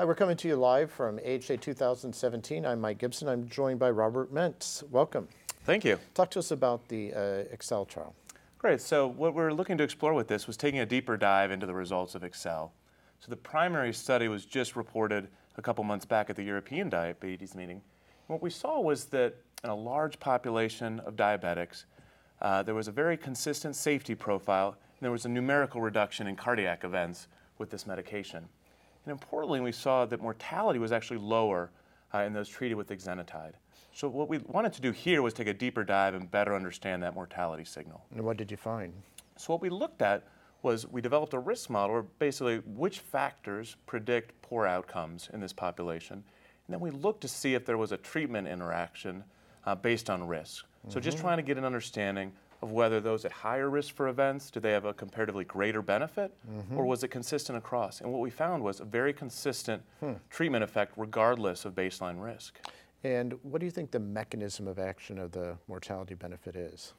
Hi, we're coming to you live from AHA 2017. I'm Mike Gibson. I'm joined by Robert Mentz. Welcome. Thank you. Talk to us about the uh, EXSCEL trial. Great. So, what we're looking to explore with this was taking a deeper dive into the results of EXSCEL. So, the primary study was just reported a couple months back at the European Diabetes Meeting. What we saw was that in a large population of diabetics, uh, there was a very consistent safety profile, and there was a numerical reduction in cardiac events with this medication. And importantly, we saw that mortality was actually lower uh, in those treated with exenatide. So what we wanted to do here was take a deeper dive and better understand that mortality signal. And what did you find? So what we looked at was we developed a risk model, or basically which factors predict poor outcomes in this population. And then we looked to see if there was a treatment interaction uh, based on risk. Mm-hmm. So just mm-hmm. trying to get an understanding of whether those at higher risk for events, do they have a comparatively greater benefit, mm-hmm. or was it consistent across? And what we found was a very consistent hmm. treatment effect regardless of baseline risk. And what do you think the mechanism of action of the mortality benefit is?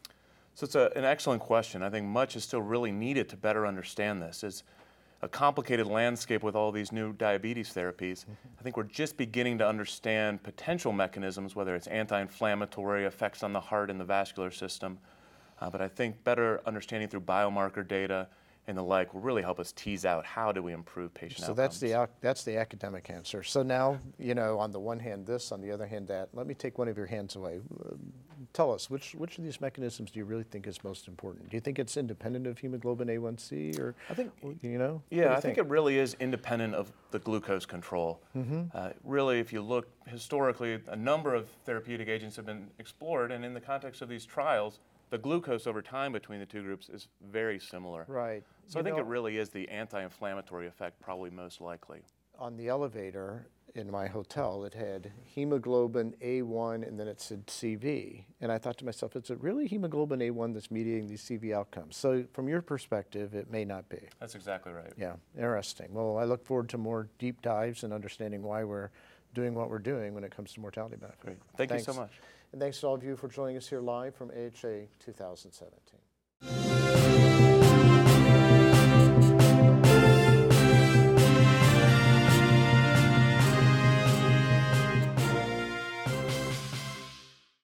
So it's a, an excellent question. I think much is still really needed to better understand this. It's a complicated landscape with all these new diabetes therapies. Mm-hmm. I think we're just beginning to understand potential mechanisms, whether it's anti-inflammatory effects on the heart and the vascular system, uh, but I think better understanding through biomarker data and the like will really help us tease out how do we improve patient so outcomes. that's the that's the academic answer. So now you know on the one hand this, on the other hand that. Let me take one of your hands away. Tell us which which of these mechanisms do you really think is most important? Do you think it's independent of hemoglobin A1C, or I think you know? Yeah, I think? think? it really is independent of the glucose control. Mm-hmm. Uh, really, if you look historically, a number of therapeutic agents have been explored, and in the context of these trials the glucose over time between the two groups is very similar. Right. So you I think know, it really is the anti-inflammatory effect probably most likely. On the elevator in my hotel, it had hemoglobin A1 and then it said CV. And I thought to myself, is it really hemoglobin A1 that's mediating these CV outcomes? So from your perspective, it may not be. That's exactly right. Yeah, interesting. Well, I look forward to more deep dives and understanding why we're doing what we're doing when it comes to mortality benefit. Great. Thank thanks. you so much. And thanks to all of you for joining us here live from AHA 2017.